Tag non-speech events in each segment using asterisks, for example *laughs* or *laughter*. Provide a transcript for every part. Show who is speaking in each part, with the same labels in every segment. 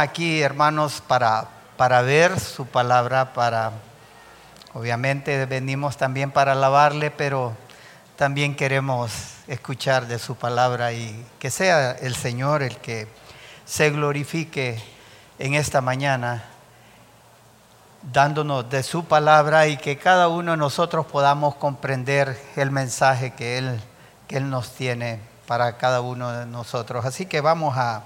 Speaker 1: aquí, hermanos, para, para ver su palabra, para, obviamente venimos también para alabarle, pero también queremos escuchar de su palabra y que sea el Señor el que se glorifique en esta mañana, dándonos de su palabra y que cada uno de nosotros podamos comprender el mensaje que Él, que él nos tiene para cada uno de nosotros. Así que vamos a,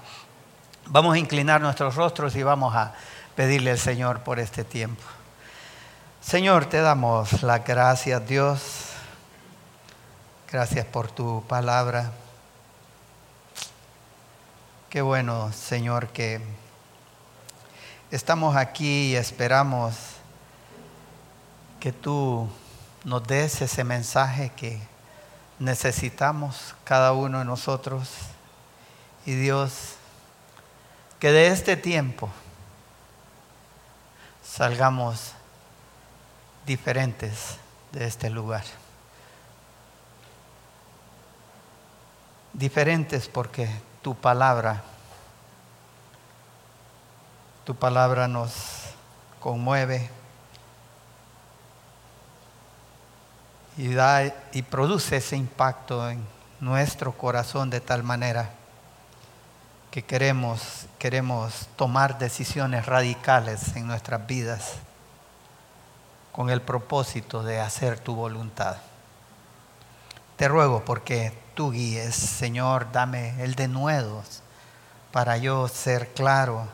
Speaker 1: vamos a inclinar nuestros rostros y vamos a pedirle al Señor por este tiempo. Señor, te damos la gracias, Dios Gracias por tu palabra. Qué bueno, Señor, que estamos aquí y esperamos que tú nos des ese mensaje que necesitamos cada uno de nosotros. Y Dios, que de este tiempo salgamos diferentes de este lugar. diferentes porque tu palabra, tu palabra nos conmueve y da y produce ese impacto en nuestro corazón de tal manera que queremos queremos tomar decisiones radicales en nuestras vidas con el propósito de hacer tu voluntad. Te ruego porque tú guíes. Señor, dame el denuedos para yo ser claro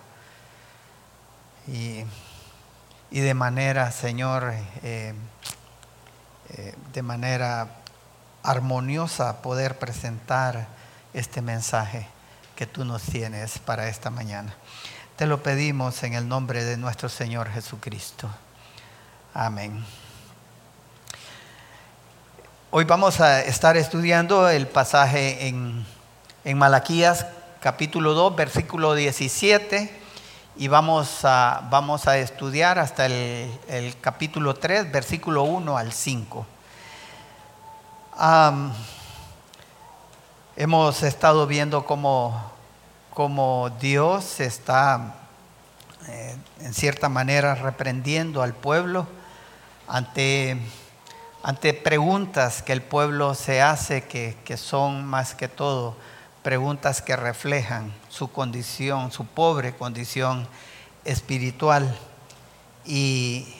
Speaker 1: y, de manera, Señor, eh, eh, de manera armoniosa poder presentar este mensaje que tú nos tienes para esta mañana. Te lo pedimos en el nombre de nuestro Señor Jesucristo. Amén. Hoy vamos a estar estudiando el pasaje en, Malaquías capítulo 2, versículo 17, y vamos a, vamos a estudiar hasta el, capítulo 3, versículo 1 al 5. hemos estado viendo cómo, cómo Dios está, eh, en cierta manera, reprendiendo al pueblo ante ante preguntas que el pueblo se hace, que, son más que todo preguntas que reflejan su condición, su pobre condición espiritual. Y,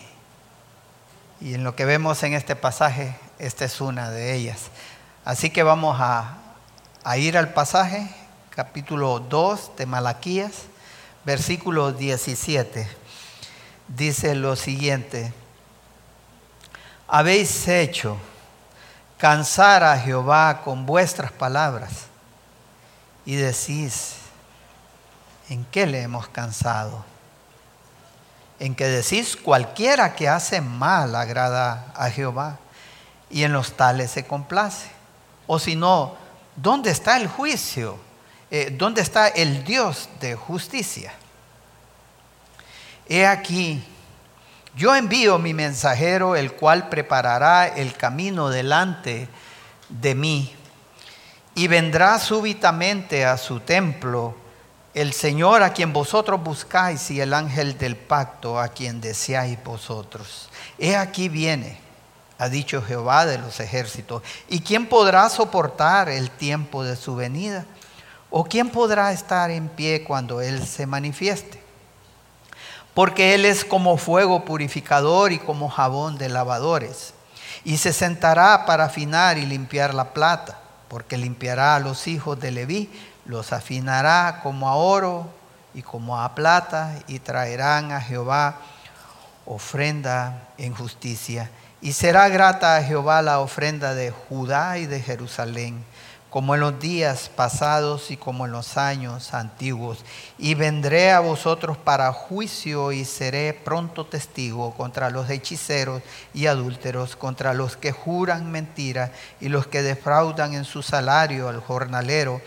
Speaker 1: y en lo que vemos en este pasaje, esta es una de ellas. Así que vamos a, a ir al pasaje, capítulo 2 de Malaquías, versículo 17. Dice lo siguiente habéis hecho cansar a Jehová con vuestras palabras y decís, ¿en qué le hemos cansado? En que decís, cualquiera que hace mal agrada a Jehová y en los tales se complace. O si no, ¿dónde está el juicio? Eh, ¿Dónde está el Dios de justicia? He aquí, yo envío mi mensajero, el cual preparará el camino delante de mí. Y vendrá súbitamente a su templo el Señor a quien vosotros buscáis y el ángel del pacto a quien deseáis vosotros. He aquí viene, ha dicho Jehová de los ejércitos. ¿Y quién podrá soportar el tiempo de su venida? ¿O quién podrá estar en pie cuando Él se manifieste? porque Él es como fuego purificador y como jabón de lavadores. Y se sentará para afinar y limpiar la plata, porque limpiará a los hijos de Leví, los afinará como a oro y como a plata, y traerán a Jehová ofrenda en justicia. Y será grata a Jehová la ofrenda de Judá y de Jerusalén como en los días pasados y como en los años antiguos. Y vendré a vosotros para juicio y seré pronto testigo contra los hechiceros y adúlteros, contra los que juran mentira y los que defraudan en su salario al jornalero,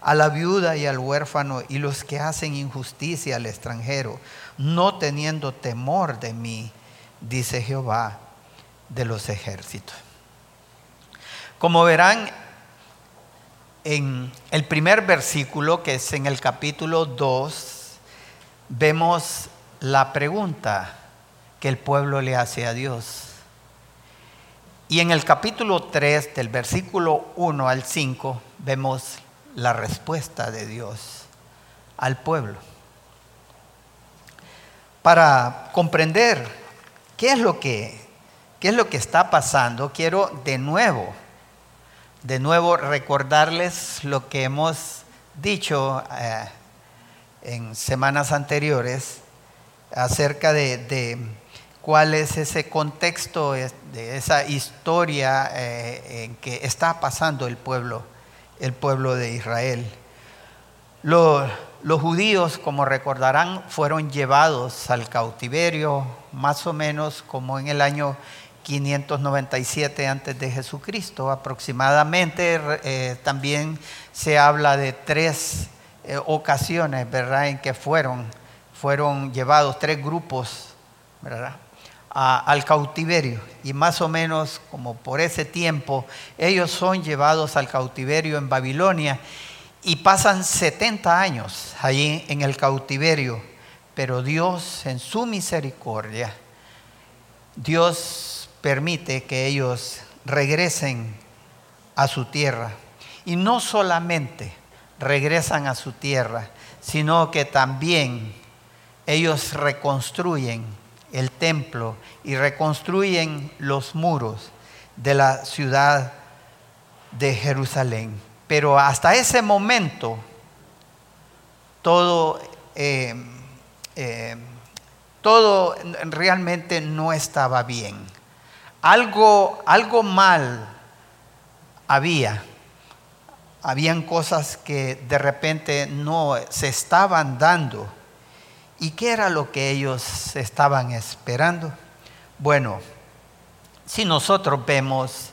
Speaker 1: a la viuda y al huérfano y los que hacen injusticia al extranjero, no teniendo temor de mí, dice Jehová de los ejércitos. Como verán, en el primer versículo, que es en el capítulo 2 vemos la pregunta que el pueblo le hace a Dios. Y en el capítulo 3, del versículo 1 al 5, vemos la respuesta de Dios al pueblo. Para comprender qué es lo que, qué es lo que está pasando, quiero de nuevo, de nuevo recordarles lo que hemos dicho eh, en semanas anteriores acerca de, cuál es ese contexto de esa historia eh, en que está pasando el pueblo, el pueblo de Israel. Los, los judíos, como recordarán, fueron llevados al cautiverio más o menos como en el año 597 antes de Jesucristo aproximadamente. Eh, también se habla de tres eh, ocasiones, ¿verdad?, en que fueron, fueron llevados tres grupos, ¿verdad? al cautiverio y más o menos como por ese tiempo ellos son llevados al cautiverio en Babilonia y pasan 70 años allí en el cautiverio, pero Dios en su misericordia, Dios permite que ellos regresen a su tierra. Y no solamente regresan a su tierra, sino que también ellos reconstruyen el templo y reconstruyen los muros de la ciudad de Jerusalén. Pero hasta ese momento todo, eh, eh, todo realmente no estaba bien. Algo, algo mal había. Habían cosas que de repente no se estaban dando. ¿Y qué era lo que ellos estaban esperando? Bueno, si nosotros vemos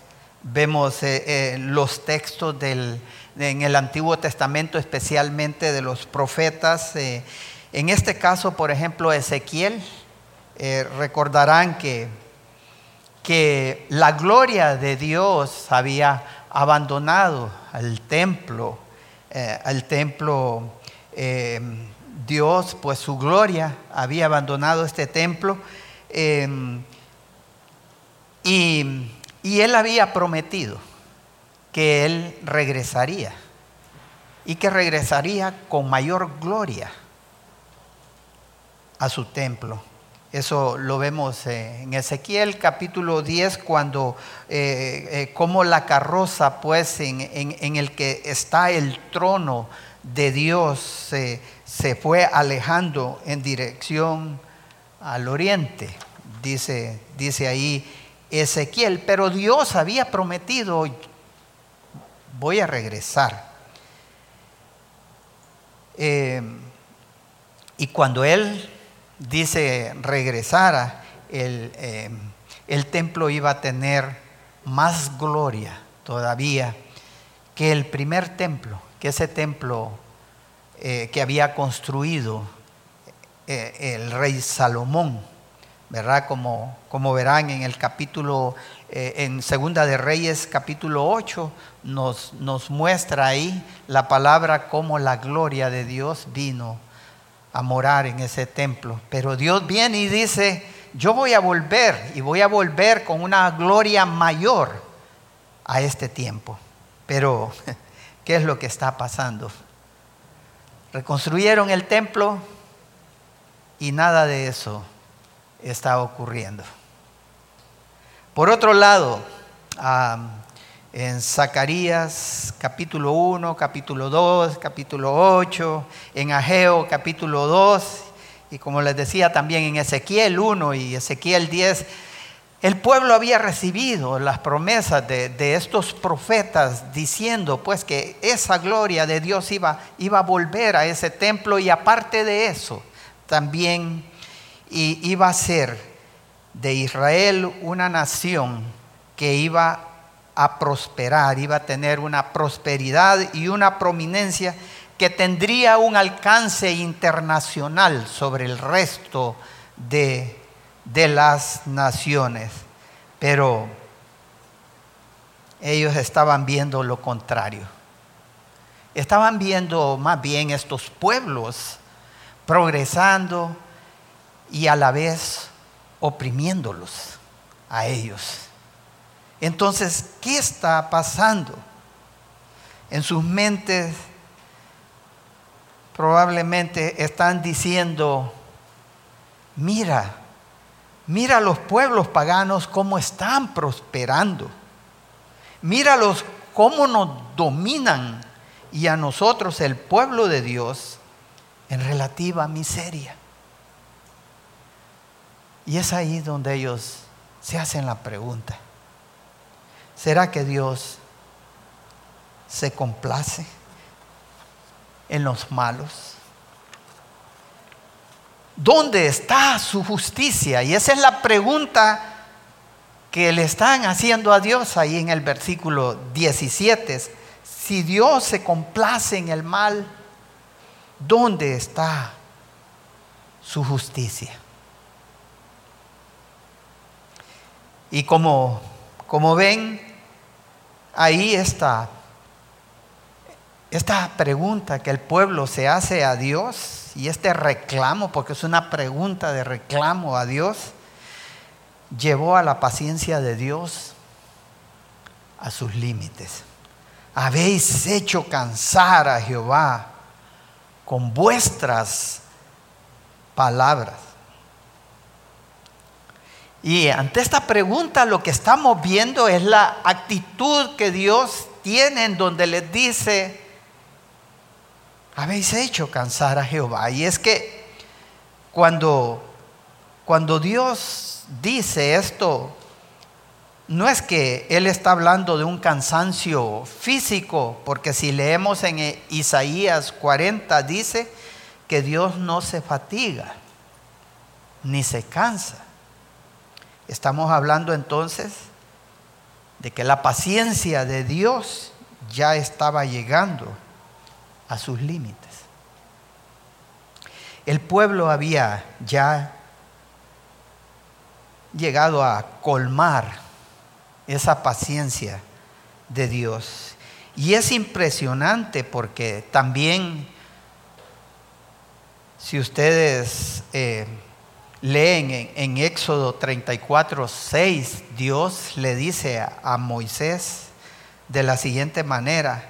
Speaker 1: vemos eh, eh, los textos del, en el Antiguo Testamento, especialmente de los profetas. Eh, en este caso, por ejemplo, Ezequiel, recordarán que, que la gloria de Dios había abandonado al templo, al templo. Dios, pues su gloria había abandonado este templo. y y él había prometido que él regresaría y que regresaría con mayor gloria a su templo. Eso lo vemos eh, en Ezequiel capítulo 10, cuando eh, eh, como la carroza, pues en, el que está el trono de Dios, se fue alejando en dirección al oriente. Dice, dice ahí Ezequiel, pero Dios había prometido, voy a regresar. Y cuando él dice regresara, el, eh, el templo iba a tener más gloria todavía que el primer templo, que ese templo eh, que había construido el rey Salomón. ¿verdad? Como, como verán en el capítulo, eh, en Segunda de Reyes, capítulo 8, nos, nos muestra ahí la palabra como la gloria de Dios vino a morar en ese templo. Pero Dios viene y dice, yo voy a volver y voy a volver con una gloria mayor a este tiempo. Pero, *laughs* ¿qué es lo que está pasando? Reconstruyeron el templo y nada de eso está ocurriendo. Por otro lado, en Zacarías capítulo 1, capítulo 2, capítulo 8, en Ageo capítulo 2, y como les decía también en Ezequiel 1 y Ezequiel 10, el pueblo había recibido las promesas de, estos profetas diciendo pues que esa gloria de Dios iba, iba a volver a ese templo y aparte de eso, también iba a ser de Israel una nación que iba a prosperar, iba a tener una prosperidad y una prominencia que tendría un alcance internacional sobre el resto de, de las naciones. Pero ellos estaban viendo lo contrario. Estaban viendo más bien estos pueblos progresando y a la vez oprimiéndolos a ellos. Entonces, ¿qué está pasando? En sus mentes probablemente están diciendo, mira, mira los pueblos paganos cómo están prosperando. Míralos cómo nos dominan y a nosotros, el pueblo de Dios, en relativa miseria. Y es ahí donde ellos se hacen la pregunta, ¿será que Dios se complace en los malos? ¿Dónde está su justicia? Y esa es la pregunta que le están haciendo a Dios ahí en el versículo 17. Si Dios se complace en el mal, ¿dónde está su justicia? Y como, como ven, ahí está esta pregunta que el pueblo se hace a Dios y este reclamo, porque es una pregunta de reclamo a Dios, llevó a la paciencia de Dios a sus límites. Habéis hecho cansar a Jehová con vuestras palabras. Y ante esta pregunta lo que estamos viendo es la actitud que Dios tiene en donde les dice, habéis hecho cansar a Jehová. Y es que cuando, cuando Dios dice esto, no es que Él está hablando de un cansancio físico, porque si leemos en Isaías 40 dice que Dios no se fatiga ni se cansa. Estamos hablando entonces de que la paciencia de Dios ya estaba llegando a sus límites. El pueblo había ya llegado a colmar esa paciencia de Dios. Y es impresionante porque también, si ustedes eh, leen en, Éxodo 34, 6, Dios le dice a Moisés de la siguiente manera,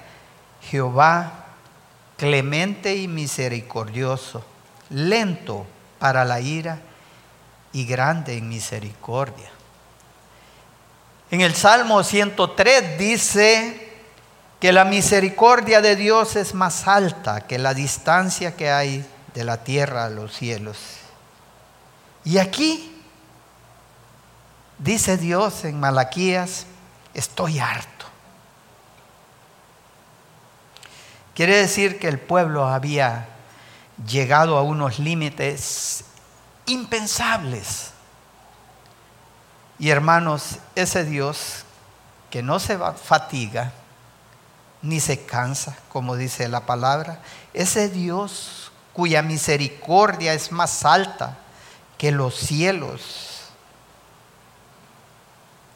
Speaker 1: Jehová clemente y misericordioso, lento para la ira y grande en misericordia. En el Salmo 103 dice que la misericordia de Dios es más alta que la distancia que hay de la tierra a los cielos. Y aquí dice Dios en Malaquías, estoy harto. Quiere decir que el pueblo había llegado a unos límites impensables. Y hermanos, ese Dios que no se fatiga ni se cansa, como dice la palabra, ese Dios cuya misericordia es más alta que los cielos.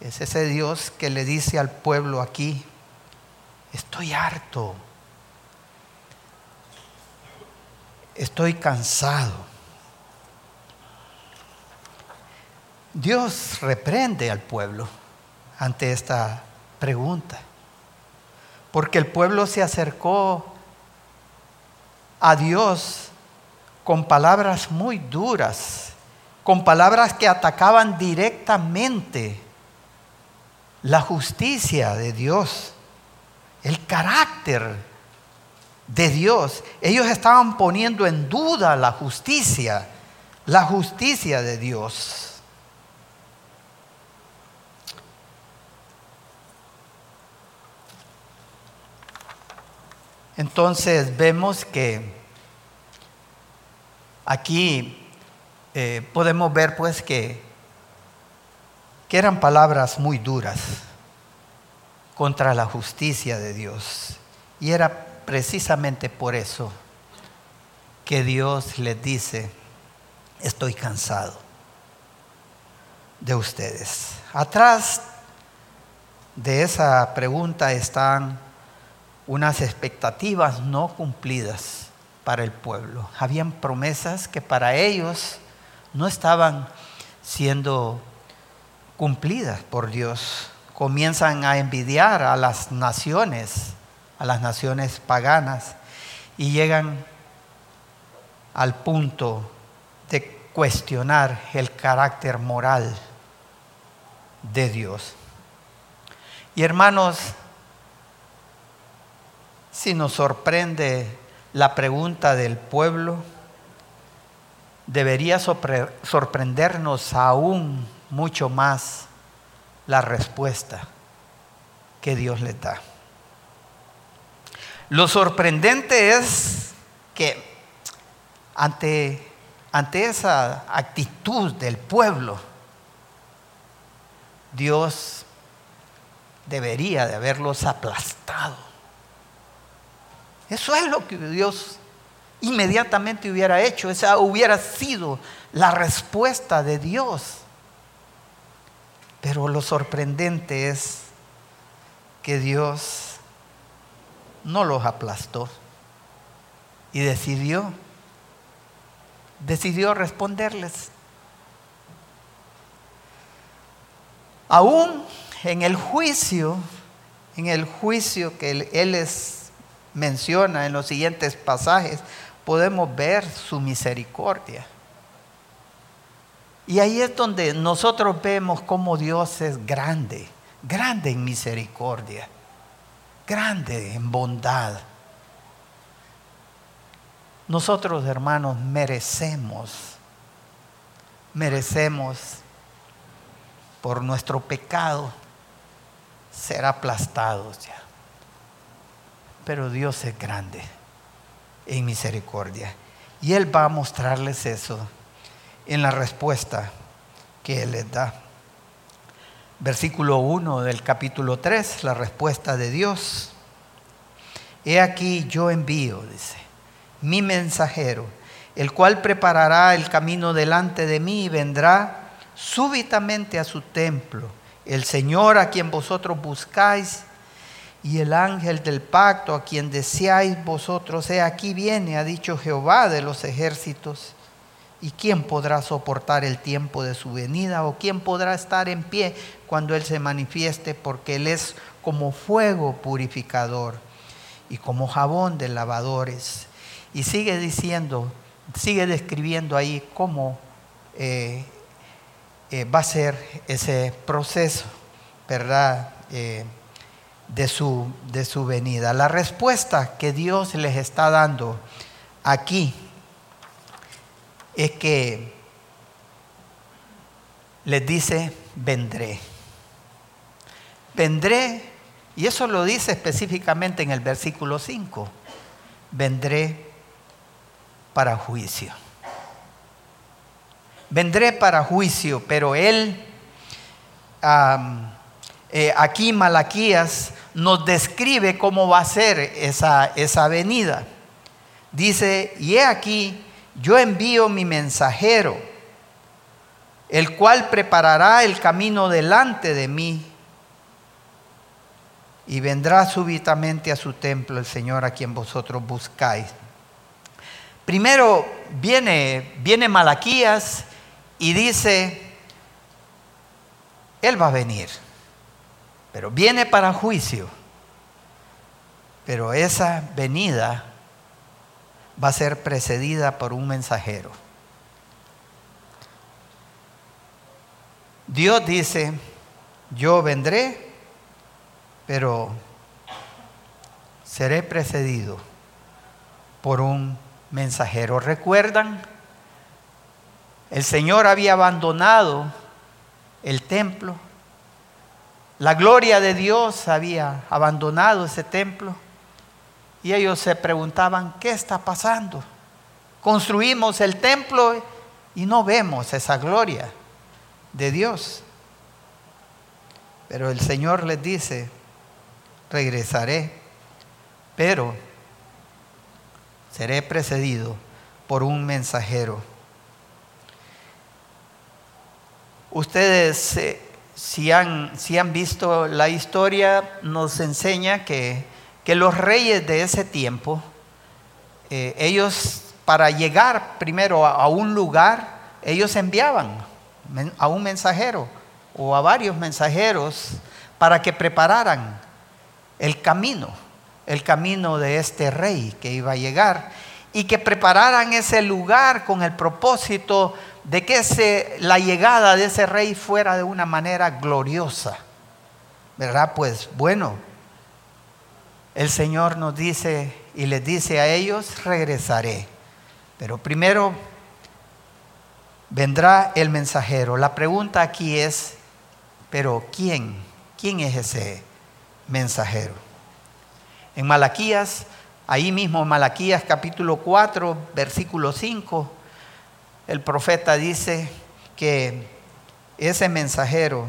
Speaker 1: Es ese Dios que le dice al pueblo aquí, estoy harto, estoy cansado. Dios reprende al pueblo ante esta pregunta, porque el pueblo se acercó a Dios con palabras muy duras con palabras que atacaban directamente la justicia de Dios, el carácter de Dios. Ellos estaban poniendo en duda la justicia, la justicia de Dios. Entonces vemos que aquí eh, podemos ver pues que, que eran palabras muy duras contra la justicia de Dios. Y era precisamente por eso que Dios les dice, estoy cansado de ustedes. Atrás de esa pregunta están unas expectativas no cumplidas para el pueblo. Habían promesas que para ellos no estaban siendo cumplidas por Dios. Comienzan a envidiar a las naciones, a las naciones paganas, y llegan al punto de cuestionar el carácter moral de Dios. Y hermanos, si nos sorprende la pregunta del pueblo, debería sorprendernos aún mucho más la respuesta que Dios le da. Lo sorprendente es que ante, ante esa actitud del pueblo, Dios debería de haberlos aplastado. Eso es lo que Dios inmediatamente hubiera hecho. Esa hubiera sido la respuesta de Dios. Pero lo sorprendente es que Dios no los aplastó y decidió, decidió responderles. Aún en el juicio, en el juicio que él, les menciona en los siguientes pasajes, podemos ver su misericordia. Y ahí es donde nosotros vemos cómo Dios es grande, grande en misericordia, grande en bondad. Nosotros, hermanos, merecemos, merecemos por nuestro pecado ser aplastados ya. Pero Dios es grande en misericordia. Y Él va a mostrarles eso en la respuesta que Él les da. Versículo 1 del capítulo 3, la respuesta de Dios. He aquí yo envío, dice, mi mensajero, el cual preparará el camino delante de mí y vendrá súbitamente a su templo. El Señor a quien vosotros buscáis y el ángel del pacto a quien deseáis vosotros, he aquí viene, ha dicho Jehová de los ejércitos. ¿Y quién podrá soportar el tiempo de su venida? ¿O quién podrá estar en pie cuando Él se manifieste? Porque Él es como fuego purificador y como jabón de lavadores. Y sigue diciendo, sigue describiendo ahí cómo eh, eh, va a ser ese proceso, ¿verdad? Eh, de, su, de su venida. La respuesta que Dios les está dando aquí es que les dice, vendré. Vendré, y eso lo dice específicamente en el versículo 5, vendré para juicio. Vendré para juicio, pero él, eh, aquí Malaquías nos describe cómo va a ser esa, esa venida. Dice, y he aquí, yo envío mi mensajero, el cual preparará el camino delante de mí y vendrá súbitamente a su templo el Señor a quien vosotros buscáis. Primero viene, viene Malaquías y dice, Él va a venir, pero viene para juicio. Pero esa venida va a ser precedida por un mensajero. Dios dice, yo vendré, pero seré precedido por un mensajero. ¿Recuerdan? El Señor había abandonado el templo. La gloria de Dios había abandonado ese templo. Y ellos se preguntaban, ¿qué está pasando? Construimos el templo y no vemos esa gloria de Dios. Pero el Señor les dice, regresaré, pero seré precedido por un mensajero. Ustedes, eh, si, han, si han visto la historia, nos enseña que que los reyes de ese tiempo eh, ellos para llegar primero a, un lugar, ellos enviaban a un mensajero o a varios mensajeros para que prepararan el camino, el camino de este rey que iba a llegar y que prepararan ese lugar con el propósito de que la llegada de ese rey fuera de una manera gloriosa. ¿Verdad? Pues bueno, el Señor nos dice y les dice a ellos, regresaré. Pero primero vendrá el mensajero. La pregunta aquí es, pero ¿quién? ¿Quién es ese mensajero? En Malaquías, ahí mismo Malaquías capítulo 4, versículo 5, el profeta dice que ese mensajero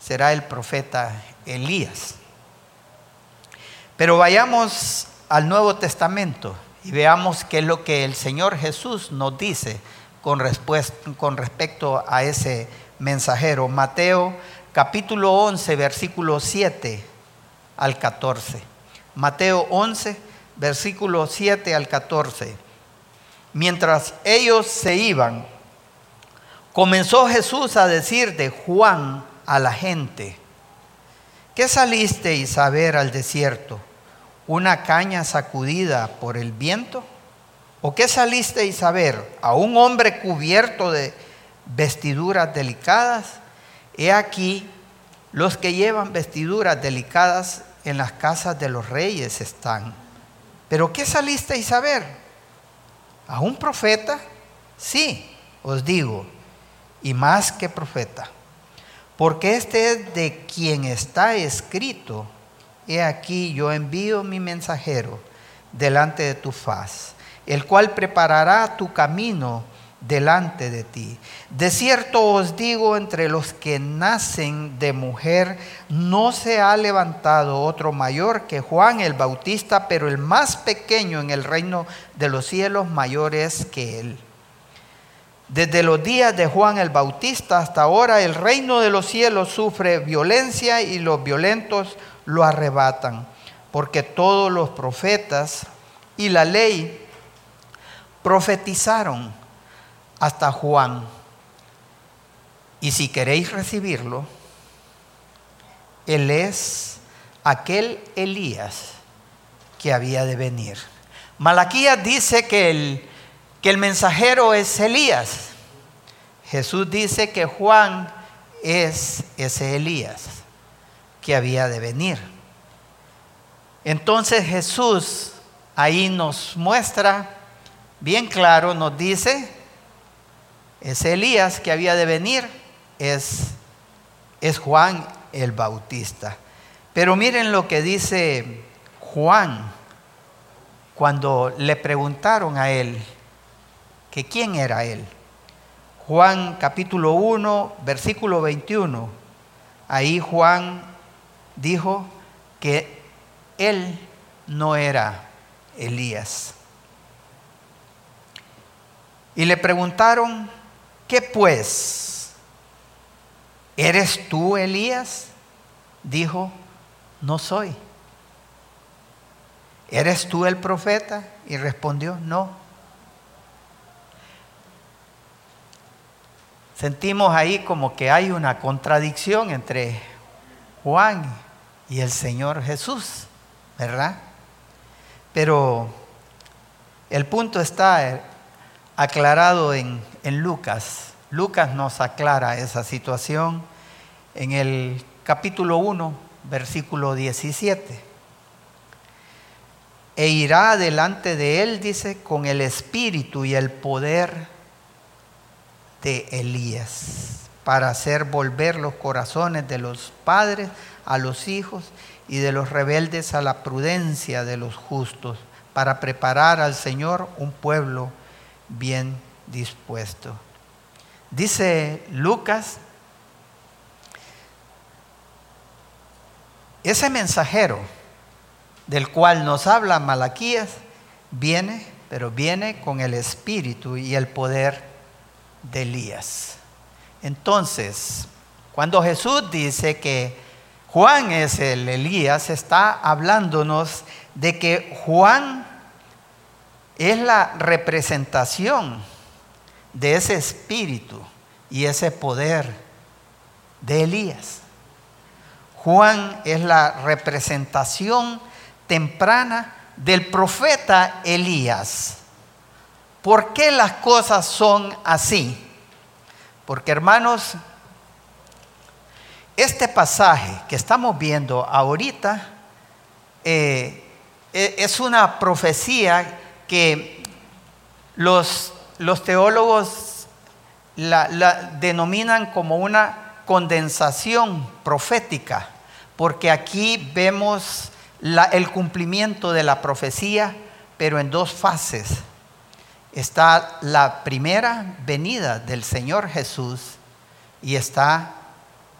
Speaker 1: será el profeta Elías. Pero vayamos al Nuevo Testamento y veamos qué es lo que el Señor Jesús nos dice con, con respecto a ese mensajero. Mateo capítulo 11, versículo 7 al 14. Mateo 11, versículo 7 al 14. Mientras ellos se iban, comenzó Jesús a decir de Juan a la gente, ¿qué salisteis a ver al desierto? ¿Una caña sacudida por el viento? ¿O qué salisteis a ver? ¿A un hombre cubierto de vestiduras delicadas? He aquí, los que llevan vestiduras delicadas en las casas de los reyes están. ¿Pero qué salisteis a ver? ¿A un profeta? Sí, os digo, y más que profeta porque este es de quien está escrito, he aquí yo envío mi mensajero delante de tu faz, el cual preparará tu camino delante de ti. De cierto os digo, entre los que nacen de mujer, no se ha levantado otro mayor que Juan el Bautista, pero el más pequeño en el reino de los cielos mayor es que él. Desde los días de Juan el Bautista hasta ahora el reino de los cielos sufre violencia y los violentos lo arrebatan, porque todos los profetas y la ley profetizaron hasta Juan. Y si queréis recibirlo, él es aquel Elías que había de venir. Malaquías dice que el que el mensajero es Elías. Jesús dice que Juan es ese Elías que había de venir. Entonces Jesús ahí nos muestra bien claro, nos dice, ese Elías que había de venir es, es Juan el Bautista. Pero miren lo que dice Juan cuando le preguntaron a él, que quién era él. Juan capítulo 1, versículo 21. Ahí Juan dijo que él no era Elías. Y le preguntaron, ¿qué pues? ¿Eres tú Elías? Dijo, no soy. ¿Eres tú el profeta? Y respondió, no. sentimos ahí como que hay una contradicción entre Juan y el Señor Jesús, ¿verdad? Pero el punto está aclarado en, en Lucas. Lucas nos aclara esa situación en el capítulo 1, versículo 17. E irá delante de él, dice, con el espíritu y el poder de Elías para hacer volver los corazones de los padres a los hijos y de los rebeldes a la prudencia de los justos, para preparar al Señor un pueblo bien dispuesto. Dice Lucas, ese mensajero del cual nos habla Malaquías viene, pero viene con el espíritu y el poder de Elías. Entonces, cuando Jesús dice que Juan es el Elías, está hablándonos de que Juan es la representación de ese espíritu y ese poder de Elías. Juan es la representación temprana del profeta Elías. ¿Por qué las cosas son así? Porque hermanos, este pasaje que estamos viendo ahorita eh, e, es una profecía que los, los teólogos la, denominan como una condensación profética, porque aquí vemos el cumplimiento de la profecía, pero en dos fases. Está la primera venida del Señor Jesús y está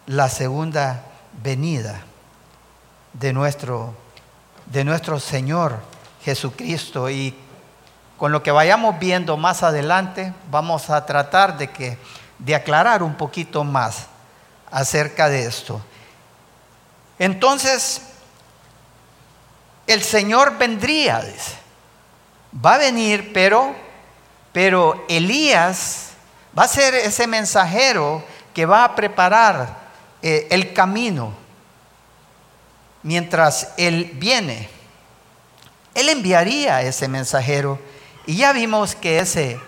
Speaker 1: la segunda venida de nuestro, de nuestro Señor Jesucristo. Y con lo que vayamos viendo más adelante, vamos a tratar de, que, de aclarar un poquito más acerca de esto. Entonces, el Señor vendría, Va a venir, pero pero Elías va a ser ese mensajero que va a preparar eh, el camino mientras él viene. Él enviaría a ese mensajero y ya vimos que ese,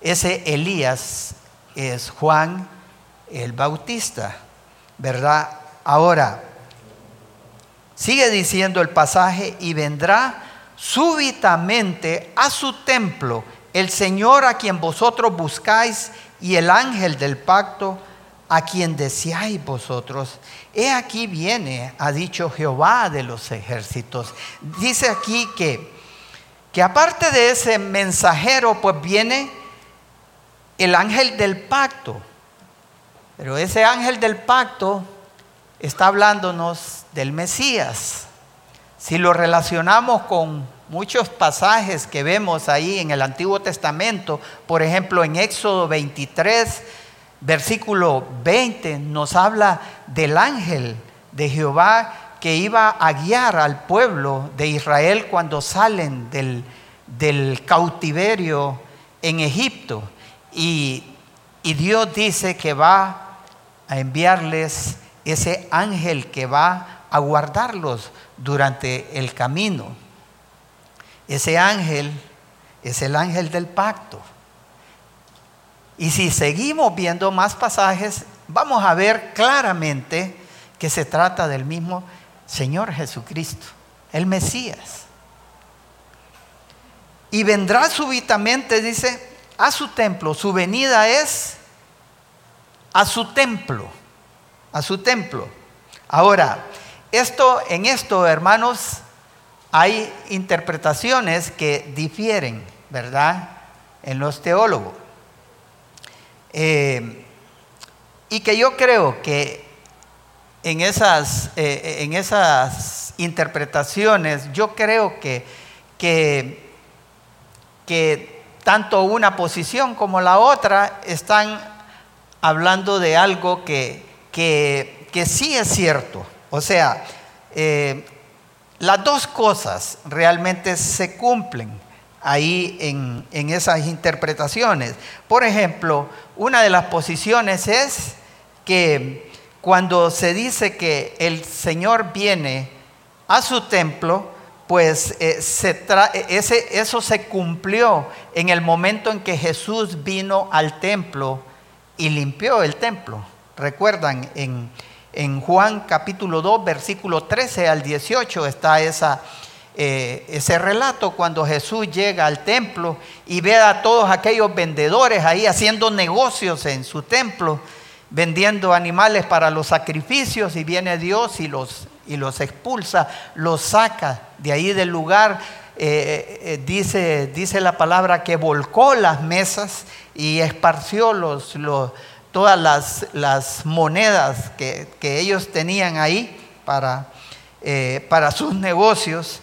Speaker 1: ese Elías es Juan el Bautista, ¿verdad? Ahora, sigue diciendo el pasaje y vendrá súbitamente a su templo el Señor a quien vosotros buscáis y el ángel del pacto a quien deseáis vosotros. He aquí viene, ha dicho Jehová de los ejércitos. Dice aquí que, que aparte de ese mensajero, pues viene el ángel del pacto. Pero ese ángel del pacto está hablándonos del Mesías. Si lo relacionamos con muchos pasajes que vemos ahí en el Antiguo Testamento, por ejemplo en Éxodo 23, versículo 20, nos habla del ángel de Jehová que iba a guiar al pueblo de Israel cuando salen del, del cautiverio en Egipto. Y, y Dios dice que va a enviarles ese ángel que va a guardarlos durante el camino. Ese ángel es el ángel del pacto. Y si seguimos viendo más pasajes, vamos a ver claramente que se trata del mismo Señor Jesucristo, el Mesías. Y vendrá súbitamente, dice, a su templo. Su venida es a su templo, a su templo. Ahora, esto en esto, hermanos, hay interpretaciones que difieren, ¿verdad? En los teólogos. Eh, y que yo creo que en esas, eh, en esas interpretaciones, yo creo que, que, que tanto una posición como la otra están hablando de algo que, que, que sí es cierto. O sea, eh, las dos cosas realmente se cumplen ahí en, esas interpretaciones. Por ejemplo, una de las posiciones es que cuando se dice que el Señor viene a su templo, pues eh, ese, eso se cumplió en el momento en que Jesús vino al templo y limpió el templo. Recuerdan, en, en Juan capítulo 2, versículo 13 al 18 está esa, eh, ese relato cuando Jesús llega al templo y ve a todos aquellos vendedores ahí haciendo negocios en su templo, vendiendo animales para los sacrificios y viene Dios y los, y los expulsa, los saca de ahí del lugar. Eh, eh, dice, dice la palabra que volcó las mesas y esparció los, los todas las, monedas que, ellos tenían ahí para, eh, para sus negocios.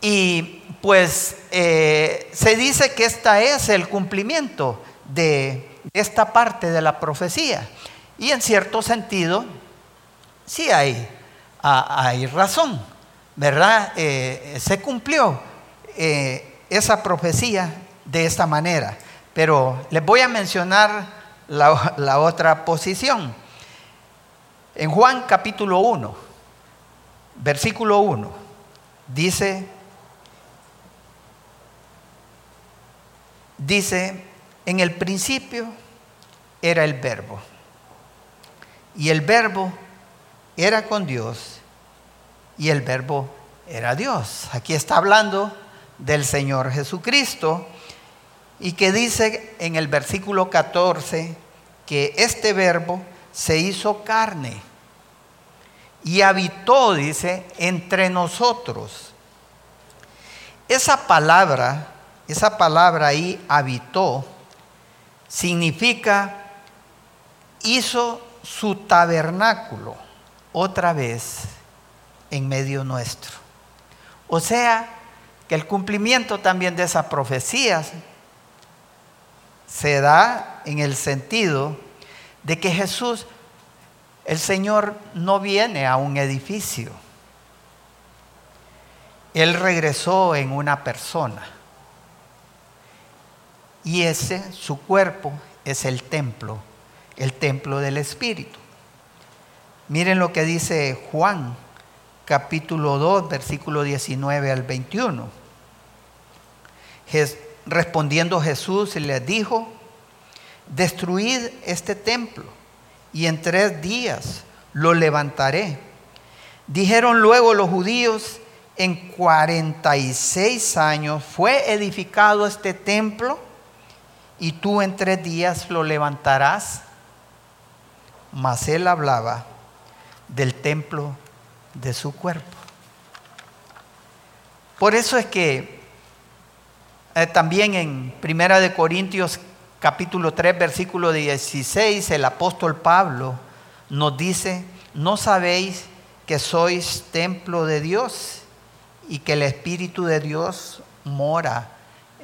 Speaker 1: Y pues eh, se dice que esta es el cumplimiento de esta parte de la profecía. Y en cierto sentido, sí hay, hay razón, ¿verdad? Eh, se cumplió esa profecía de esta manera, pero les voy a mencionar la, la otra posición. En Juan capítulo 1, versículo 1, dice, dice, en el principio era el verbo, y el verbo era con Dios, y el verbo era Dios. Aquí está hablando del Señor Jesucristo, y que dice en el versículo 14 que este verbo se hizo carne y habitó, dice, entre nosotros. Esa palabra, esa palabra ahí, habitó, significa hizo su tabernáculo otra vez en medio nuestro. O sea, que el cumplimiento también de esas profecías se da en el sentido de que Jesús, el Señor, no viene a un edificio. Él regresó en una persona. Y ese, su cuerpo, es el templo, el templo del Espíritu. Miren lo que dice Juan, capítulo 2, versículo 19 al 21. respondiendo Jesús les dijo, destruid este templo y en tres días lo levantaré. Dijeron luego los judíos, en 46 años fue edificado este templo y tú en tres días lo levantarás. Mas él hablaba del templo de su cuerpo. Por eso es que eh, también en Primera de Corintios capítulo 3, versículo 16, el apóstol Pablo nos dice, ¿no sabéis que sois templo de Dios y que el Espíritu de Dios mora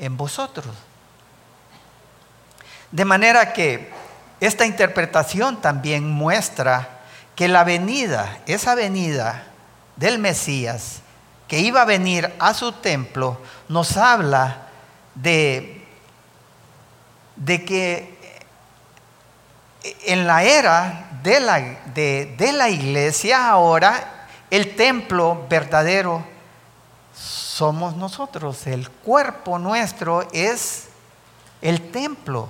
Speaker 1: en vosotros? De manera que esta interpretación también muestra que la venida, esa venida del Mesías, que iba a venir a su templo, nos habla de de que en la era de la, de, la iglesia ahora el templo verdadero somos nosotros. El cuerpo nuestro es el templo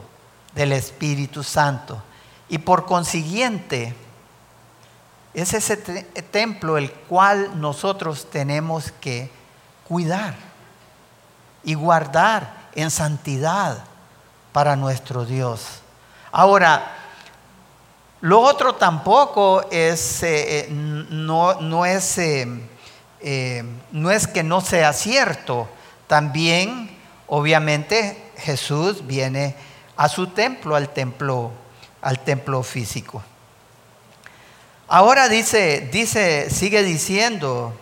Speaker 1: del Espíritu Santo. Y por consiguiente, es ese templo el cual nosotros tenemos que cuidar y guardar en santidad para nuestro Dios. Ahora, lo otro tampoco es, eh, eh, no, no, es eh, no es que no sea cierto. También, obviamente, Jesús viene a su templo, al templo, al templo físico. Ahora dice, dice, sigue diciendo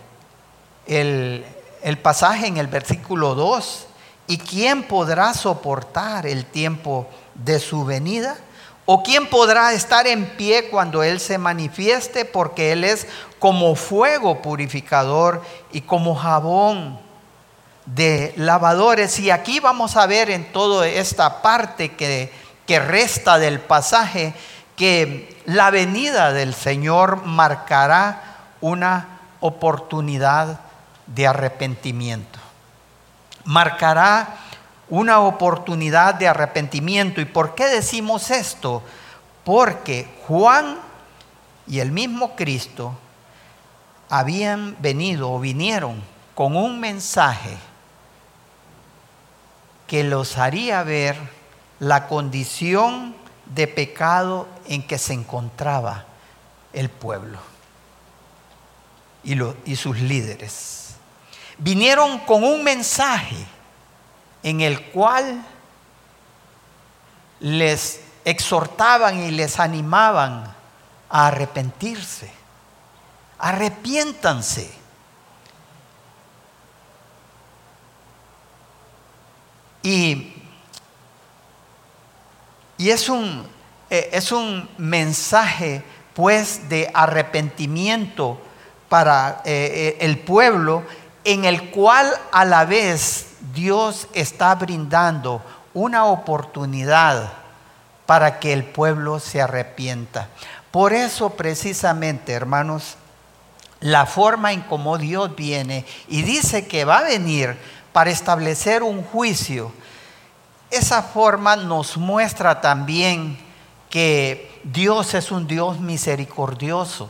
Speaker 1: el, el pasaje en el versículo 2 ¿Y quién podrá soportar el tiempo de su venida? ¿O quién podrá estar en pie cuando Él se manifieste? Porque Él es como fuego purificador y como jabón de lavadores. Y aquí vamos a ver en toda esta parte que, que resta del pasaje que la venida del Señor marcará una oportunidad de arrepentimiento marcará una oportunidad de arrepentimiento. ¿Y por qué decimos esto? Porque Juan y el mismo Cristo habían venido o vinieron con un mensaje que los haría ver la condición de pecado en que se encontraba el pueblo y, y sus líderes vinieron con un mensaje en el cual les exhortaban y les animaban a arrepentirse. Arrepiéntanse. Y, y es, un, eh, es un mensaje pues de arrepentimiento para eh, eh, el pueblo en el cual a la vez Dios está brindando una oportunidad para que el pueblo se arrepienta. Por eso precisamente, hermanos, la forma en cómo Dios viene y dice que va a venir para establecer un juicio, esa forma nos muestra también que Dios es un Dios misericordioso,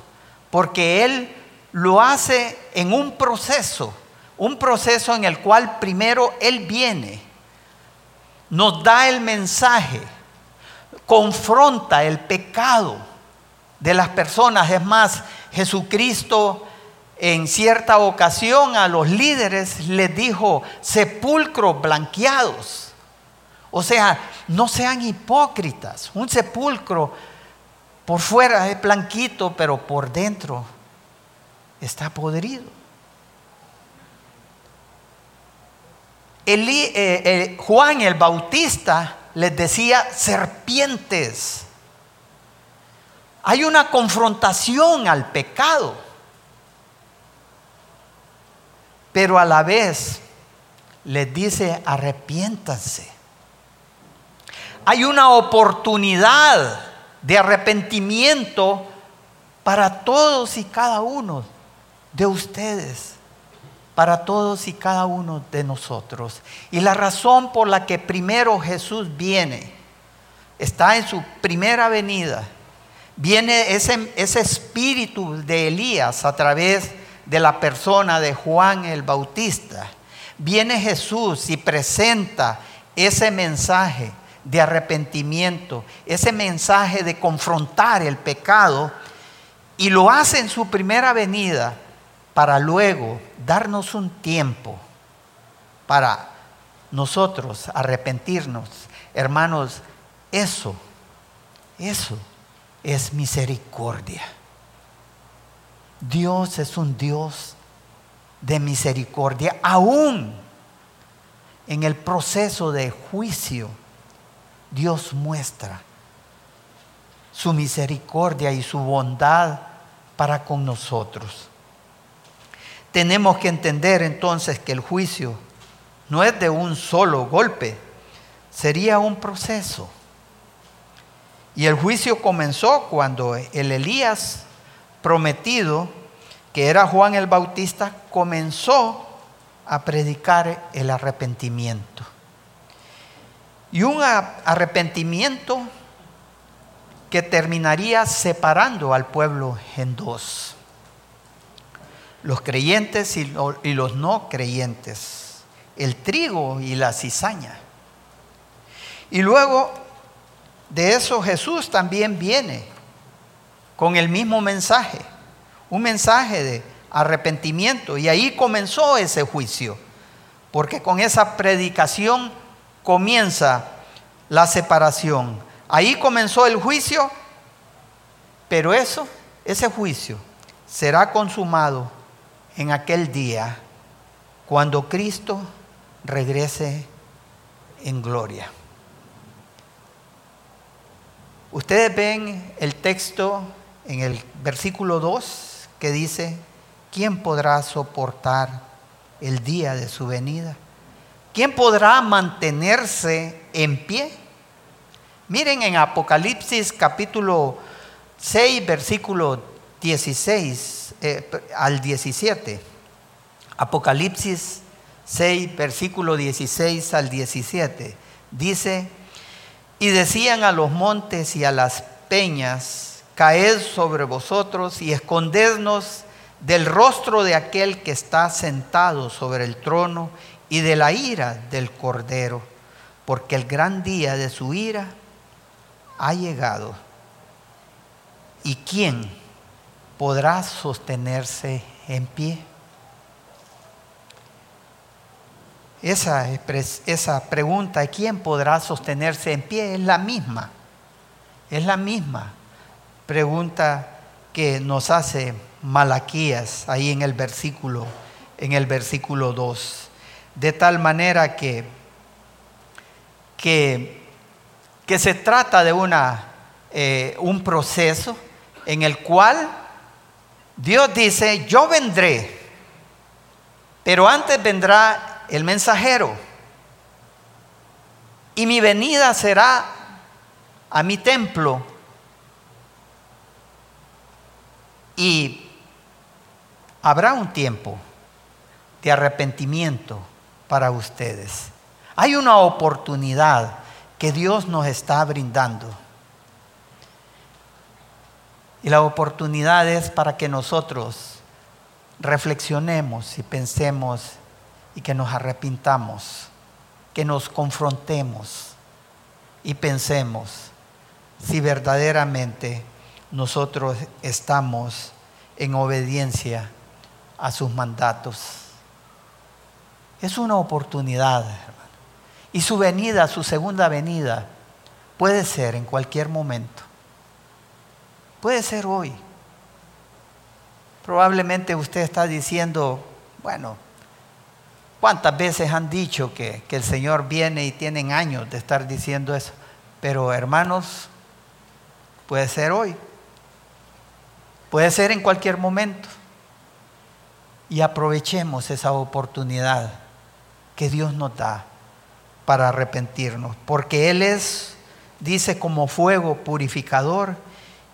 Speaker 1: porque Él lo hace en un proceso, un proceso en el cual primero Él viene, nos da el mensaje, confronta el pecado de las personas. Es más, Jesucristo en cierta ocasión a los líderes les dijo sepulcros blanqueados. O sea, no sean hipócritas. Un sepulcro por fuera es blanquito, pero por dentro está podrido. Eh, eh, Juan el Bautista les decía serpientes. Hay una confrontación al pecado, pero a la vez les dice arrepiéntanse. Hay una oportunidad de arrepentimiento para todos y cada uno de ustedes, para todos y cada uno de nosotros. Y la razón por la que primero Jesús viene, está en su primera venida, viene ese, ese espíritu de Elías a través de la persona de Juan el Bautista. Viene Jesús y presenta ese mensaje de arrepentimiento, ese mensaje de confrontar el pecado, y lo hace en su primera venida para luego darnos un tiempo para nosotros arrepentirnos. Hermanos, eso, eso es misericordia. Dios es un Dios de misericordia, aún en el proceso de juicio. Dios muestra su misericordia y su bondad para con nosotros. Tenemos que entender entonces que el juicio no es de un solo golpe, sería un proceso. Y el juicio comenzó cuando el Elías prometido, que era Juan el Bautista, comenzó a predicar el arrepentimiento. Y un arrepentimiento que terminaría separando al pueblo en dos. Los creyentes y los no creyentes. El trigo y la cizaña. Y luego de eso Jesús también viene con el mismo mensaje, un mensaje de arrepentimiento. Y ahí comenzó ese juicio, porque con esa predicación comienza la separación. Ahí comenzó el juicio, pero eso, ese juicio, será consumado en aquel día cuando Cristo regrese en gloria. Ustedes ven el texto en el versículo 2 que dice, ¿quién podrá soportar el día de su venida? ¿Quién podrá mantenerse en pie? Miren en Apocalipsis capítulo 6, versículo 16 eh, al 17. Apocalipsis 6, versículo 16 al 17. Dice, y decían a los montes y a las peñas, caed sobre vosotros y escondednos del rostro de aquel que está sentado sobre el trono y de la ira del cordero, porque el gran día de su ira ha llegado. ¿Y quién podrá sostenerse en pie? Esa, esa pregunta, ¿quién podrá sostenerse en pie? Es la misma. Es la misma pregunta que nos hace Malaquías ahí en el versículo, en el versículo 2. De tal manera que, que, que se trata de una, eh, un proceso en el cual Dios dice, yo vendré, pero antes vendrá el mensajero. Y mi venida será a mi templo. Y habrá un tiempo de arrepentimiento para ustedes. Hay una oportunidad que Dios nos está brindando. Y la oportunidad es para que nosotros reflexionemos y pensemos y que nos arrepintamos, que nos confrontemos y pensemos si verdaderamente nosotros estamos en obediencia a sus mandatos. Es una oportunidad, hermano. Y su venida, su segunda venida, puede ser en cualquier momento. Puede ser hoy. Probablemente usted está diciendo, bueno, ¿cuántas veces han dicho que, que el Señor viene y tienen años de estar diciendo eso? Pero hermanos, puede ser hoy. Puede ser en cualquier momento. Y aprovechemos esa oportunidad que Dios nos da para arrepentirnos. Porque Él es, dice, como fuego purificador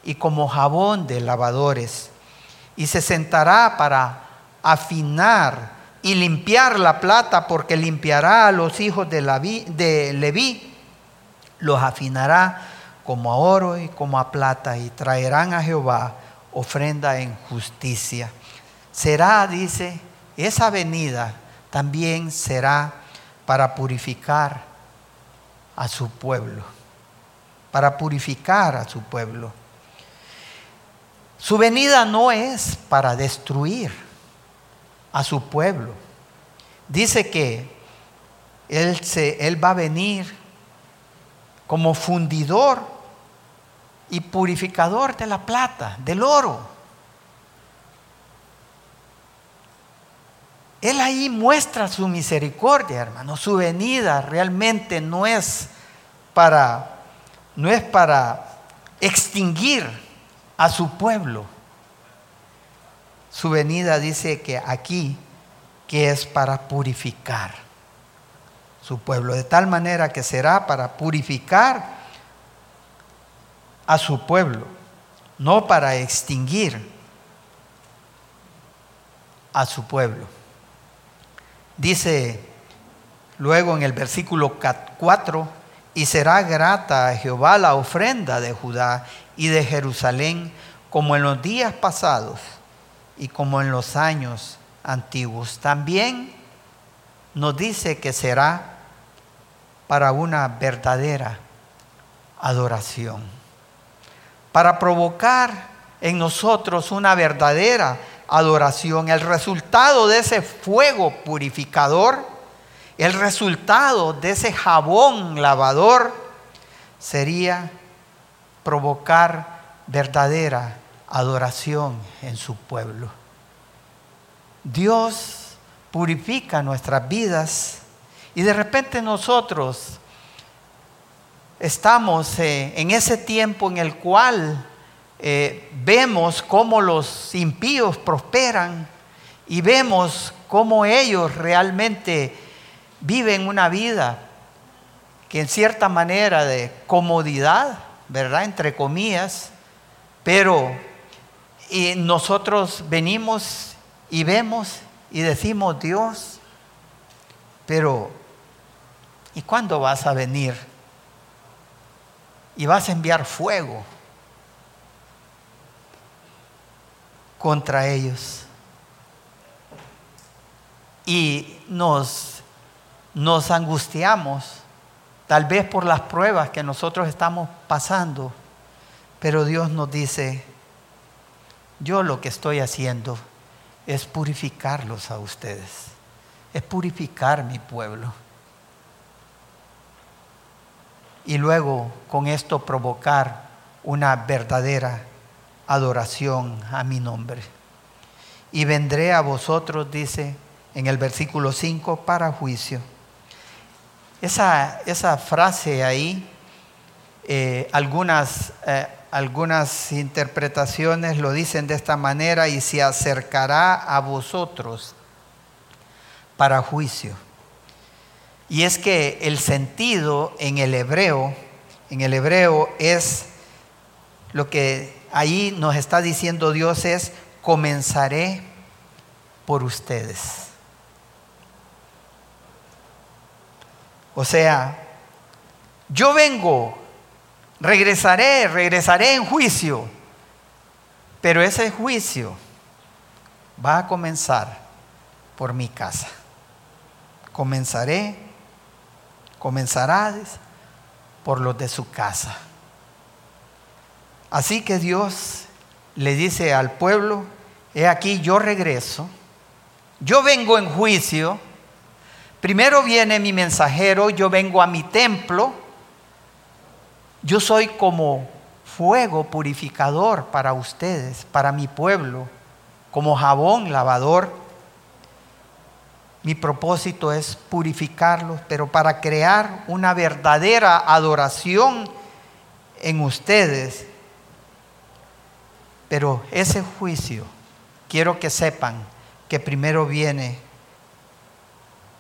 Speaker 1: y como jabón de lavadores. Y se sentará para afinar y limpiar la plata, porque limpiará a los hijos de, de Leví, los afinará como a oro y como a plata, y traerán a Jehová ofrenda en justicia. Será, dice, esa venida también será para purificar a su pueblo, para purificar a su pueblo. Su venida no es para destruir a su pueblo. Dice que él, se, él va a venir como fundidor y purificador de la plata, del oro. Él ahí muestra su misericordia, hermano. Su venida realmente no es para no es para extinguir a su pueblo. Su venida dice que aquí que es para purificar su pueblo, de tal manera que será para purificar a su pueblo, no para extinguir a su pueblo. Dice luego en el versículo 4, y será grata a Jehová la ofrenda de Judá y de Jerusalén, como en los días pasados y como en los años antiguos. También nos dice que será para una verdadera adoración para provocar en nosotros una verdadera adoración. El resultado de ese fuego purificador, el resultado de ese jabón lavador sería provocar verdadera adoración en su pueblo. Dios purifica nuestras vidas y de repente nosotros estamos eh, en ese tiempo en el cual eh, vemos cómo los impíos prosperan y vemos cómo ellos realmente viven una vida que en cierta manera de comodidad, ¿verdad? Entre comillas, pero y nosotros venimos y vemos y decimos, Dios, pero ¿y cuándo vas a venir? Y vas a enviar fuego contra ellos. Y nos, nos angustiamos, tal vez por las pruebas que nosotros estamos pasando, pero Dios nos dice, yo lo que estoy haciendo es purificarlos a ustedes, es purificar mi pueblo y luego con esto provocar una verdadera adoración a mi nombre. Y vendré a vosotros, dice en el versículo 5, para juicio. Esa, esa frase ahí, eh, algunas, eh, algunas interpretaciones lo dicen de esta manera, y se acercará a vosotros para juicio. Y es que el sentido en el hebreo, en el hebreo es lo que ahí nos está diciendo Dios es, comenzaré por ustedes. O sea, yo vengo, regresaré, regresaré en juicio, pero ese juicio va a comenzar por mi casa. Comenzaré, comenzará por los de su casa. Así que Dios le dice al pueblo, he aquí yo regreso, yo vengo en juicio, primero viene mi mensajero, yo vengo a mi templo, yo soy como fuego purificador para ustedes, para mi pueblo, como jabón lavador. Mi propósito es purificarlos, pero para crear una verdadera adoración en ustedes. Pero ese juicio, quiero que sepan que primero viene,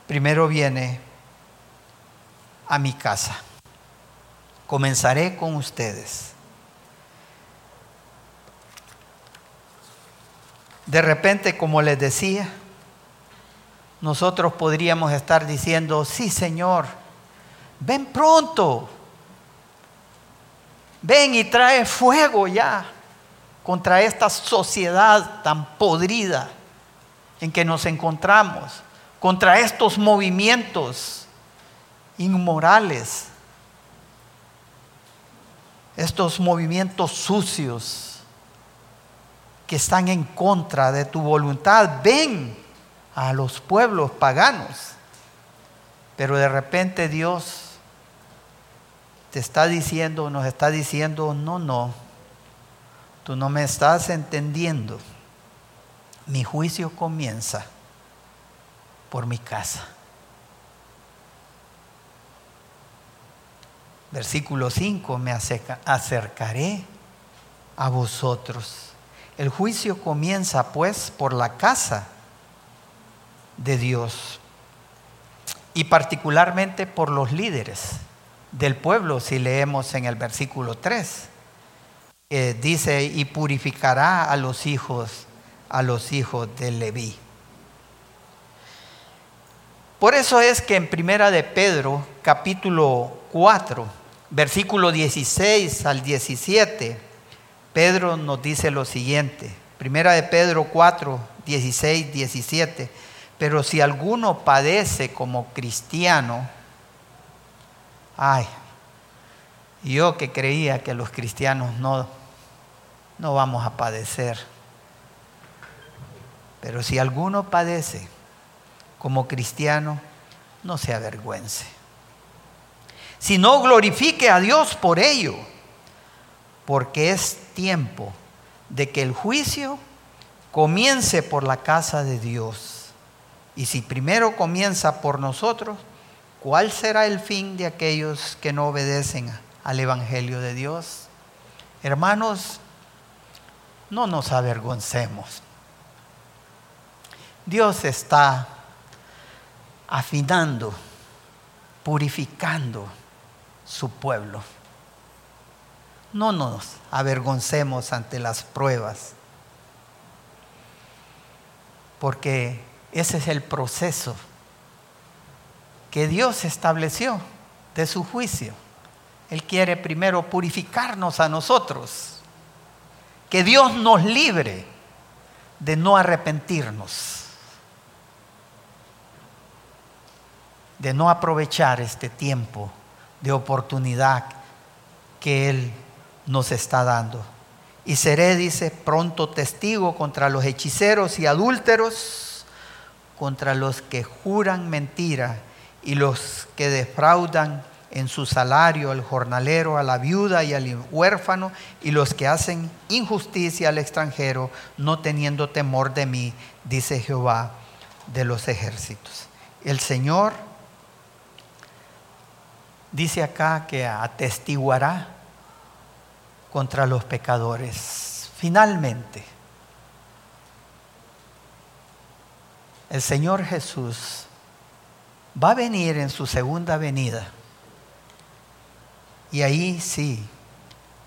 Speaker 1: primero viene a mi casa. Comenzaré con ustedes. De repente, como les decía, nosotros podríamos estar diciendo, sí Señor, ven pronto, ven y trae fuego ya contra esta sociedad tan podrida en que nos encontramos, contra estos movimientos inmorales estos movimientos sucios que están en contra de tu voluntad. Ven a los pueblos paganos. Pero de repente Dios te está diciendo, nos está diciendo, no, no, tú no me estás entendiendo. Mi juicio comienza por mi casa. Versículo 5, me acercaré a vosotros. El juicio comienza pues por la casa de Dios y particularmente por los líderes del pueblo, si leemos en el versículo 3. dice, y purificará a los hijos, a los hijos de Leví. Por eso es que en Primera de Pedro, capítulo 4, versículo 16 al 17, Pedro nos dice lo siguiente. Primera de Pedro 4, 16, 17. Pero si alguno padece como cristiano, ay, yo que creía que los cristianos no, no vamos a padecer. Pero si alguno padece como cristiano, no se avergüence sino glorifique a Dios por ello, porque es tiempo de que el juicio comience por la casa de Dios. Y si primero comienza por nosotros, ¿cuál será el fin de aquellos que no obedecen al Evangelio de Dios? Hermanos, no nos avergoncemos. Dios está afinando, purificando su pueblo. No nos avergoncemos ante las pruebas, porque ese es el proceso que Dios estableció de su juicio. Él quiere primero purificarnos a nosotros, que Dios nos libre de no arrepentirnos, de no aprovechar este tiempo de oportunidad que Él nos está dando. Y seré, dice, pronto testigo contra los hechiceros y adúlteros, contra los que juran mentira y los que defraudan en su salario al jornalero, a la viuda y al huérfano, y los que hacen injusticia al extranjero, no teniendo temor de mí, dice Jehová de los ejércitos. El Señor dice acá que atestiguará contra los pecadores. Finalmente, el Señor Jesús va a venir en su segunda venida. Y ahí sí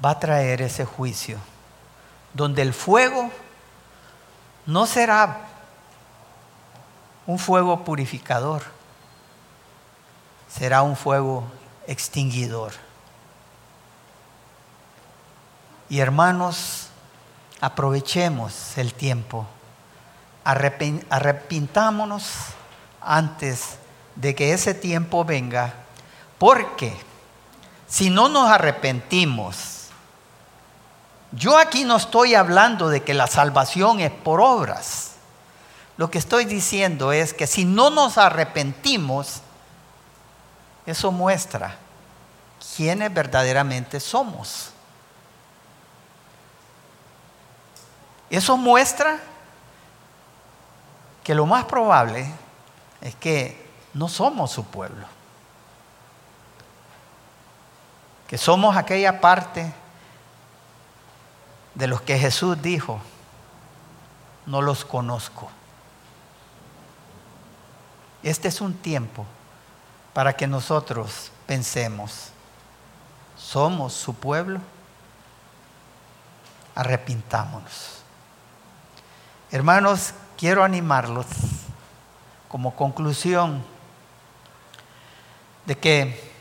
Speaker 1: va a traer ese juicio, donde el fuego no será un fuego purificador, será un fuego extinguidor. Y hermanos, aprovechemos el tiempo, arrepintámonos antes de que ese tiempo venga, porque si no nos arrepentimos, yo aquí no estoy hablando de que la salvación es por obras. Lo que estoy diciendo es que si no nos arrepentimos, eso muestra quiénes verdaderamente somos. Eso muestra que lo más probable es que no somos su pueblo. Que somos aquella parte de los que Jesús dijo, no los conozco. Este es un tiempo para que nosotros pensemos, ¿somos su pueblo? Arrepintámonos. Hermanos, quiero animarlos como conclusión de que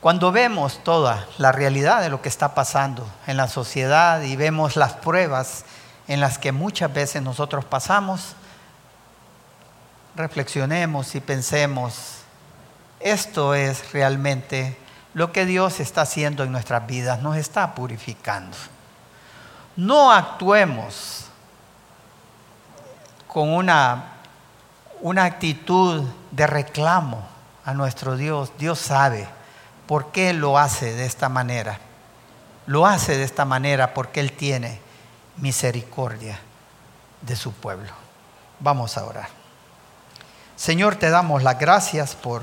Speaker 1: cuando vemos toda la realidad de lo que está pasando en la sociedad y vemos las pruebas en las que muchas veces nosotros pasamos, reflexionemos y pensemos, esto es realmente lo que Dios está haciendo en nuestras vidas, nos está purificando. No actuemos con una, una actitud de reclamo a nuestro Dios. Dios sabe por qué lo hace de esta manera. Lo hace de esta manera porque Él tiene misericordia de su pueblo. Vamos a orar. Señor, te damos las gracias por,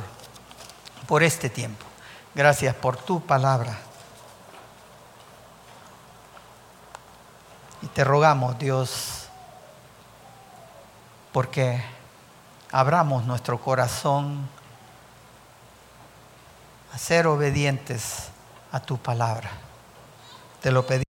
Speaker 1: por este tiempo. Gracias por tu palabra. Y te rogamos, Dios, porque abramos nuestro corazón a ser obedientes a tu palabra. Te lo pedimos.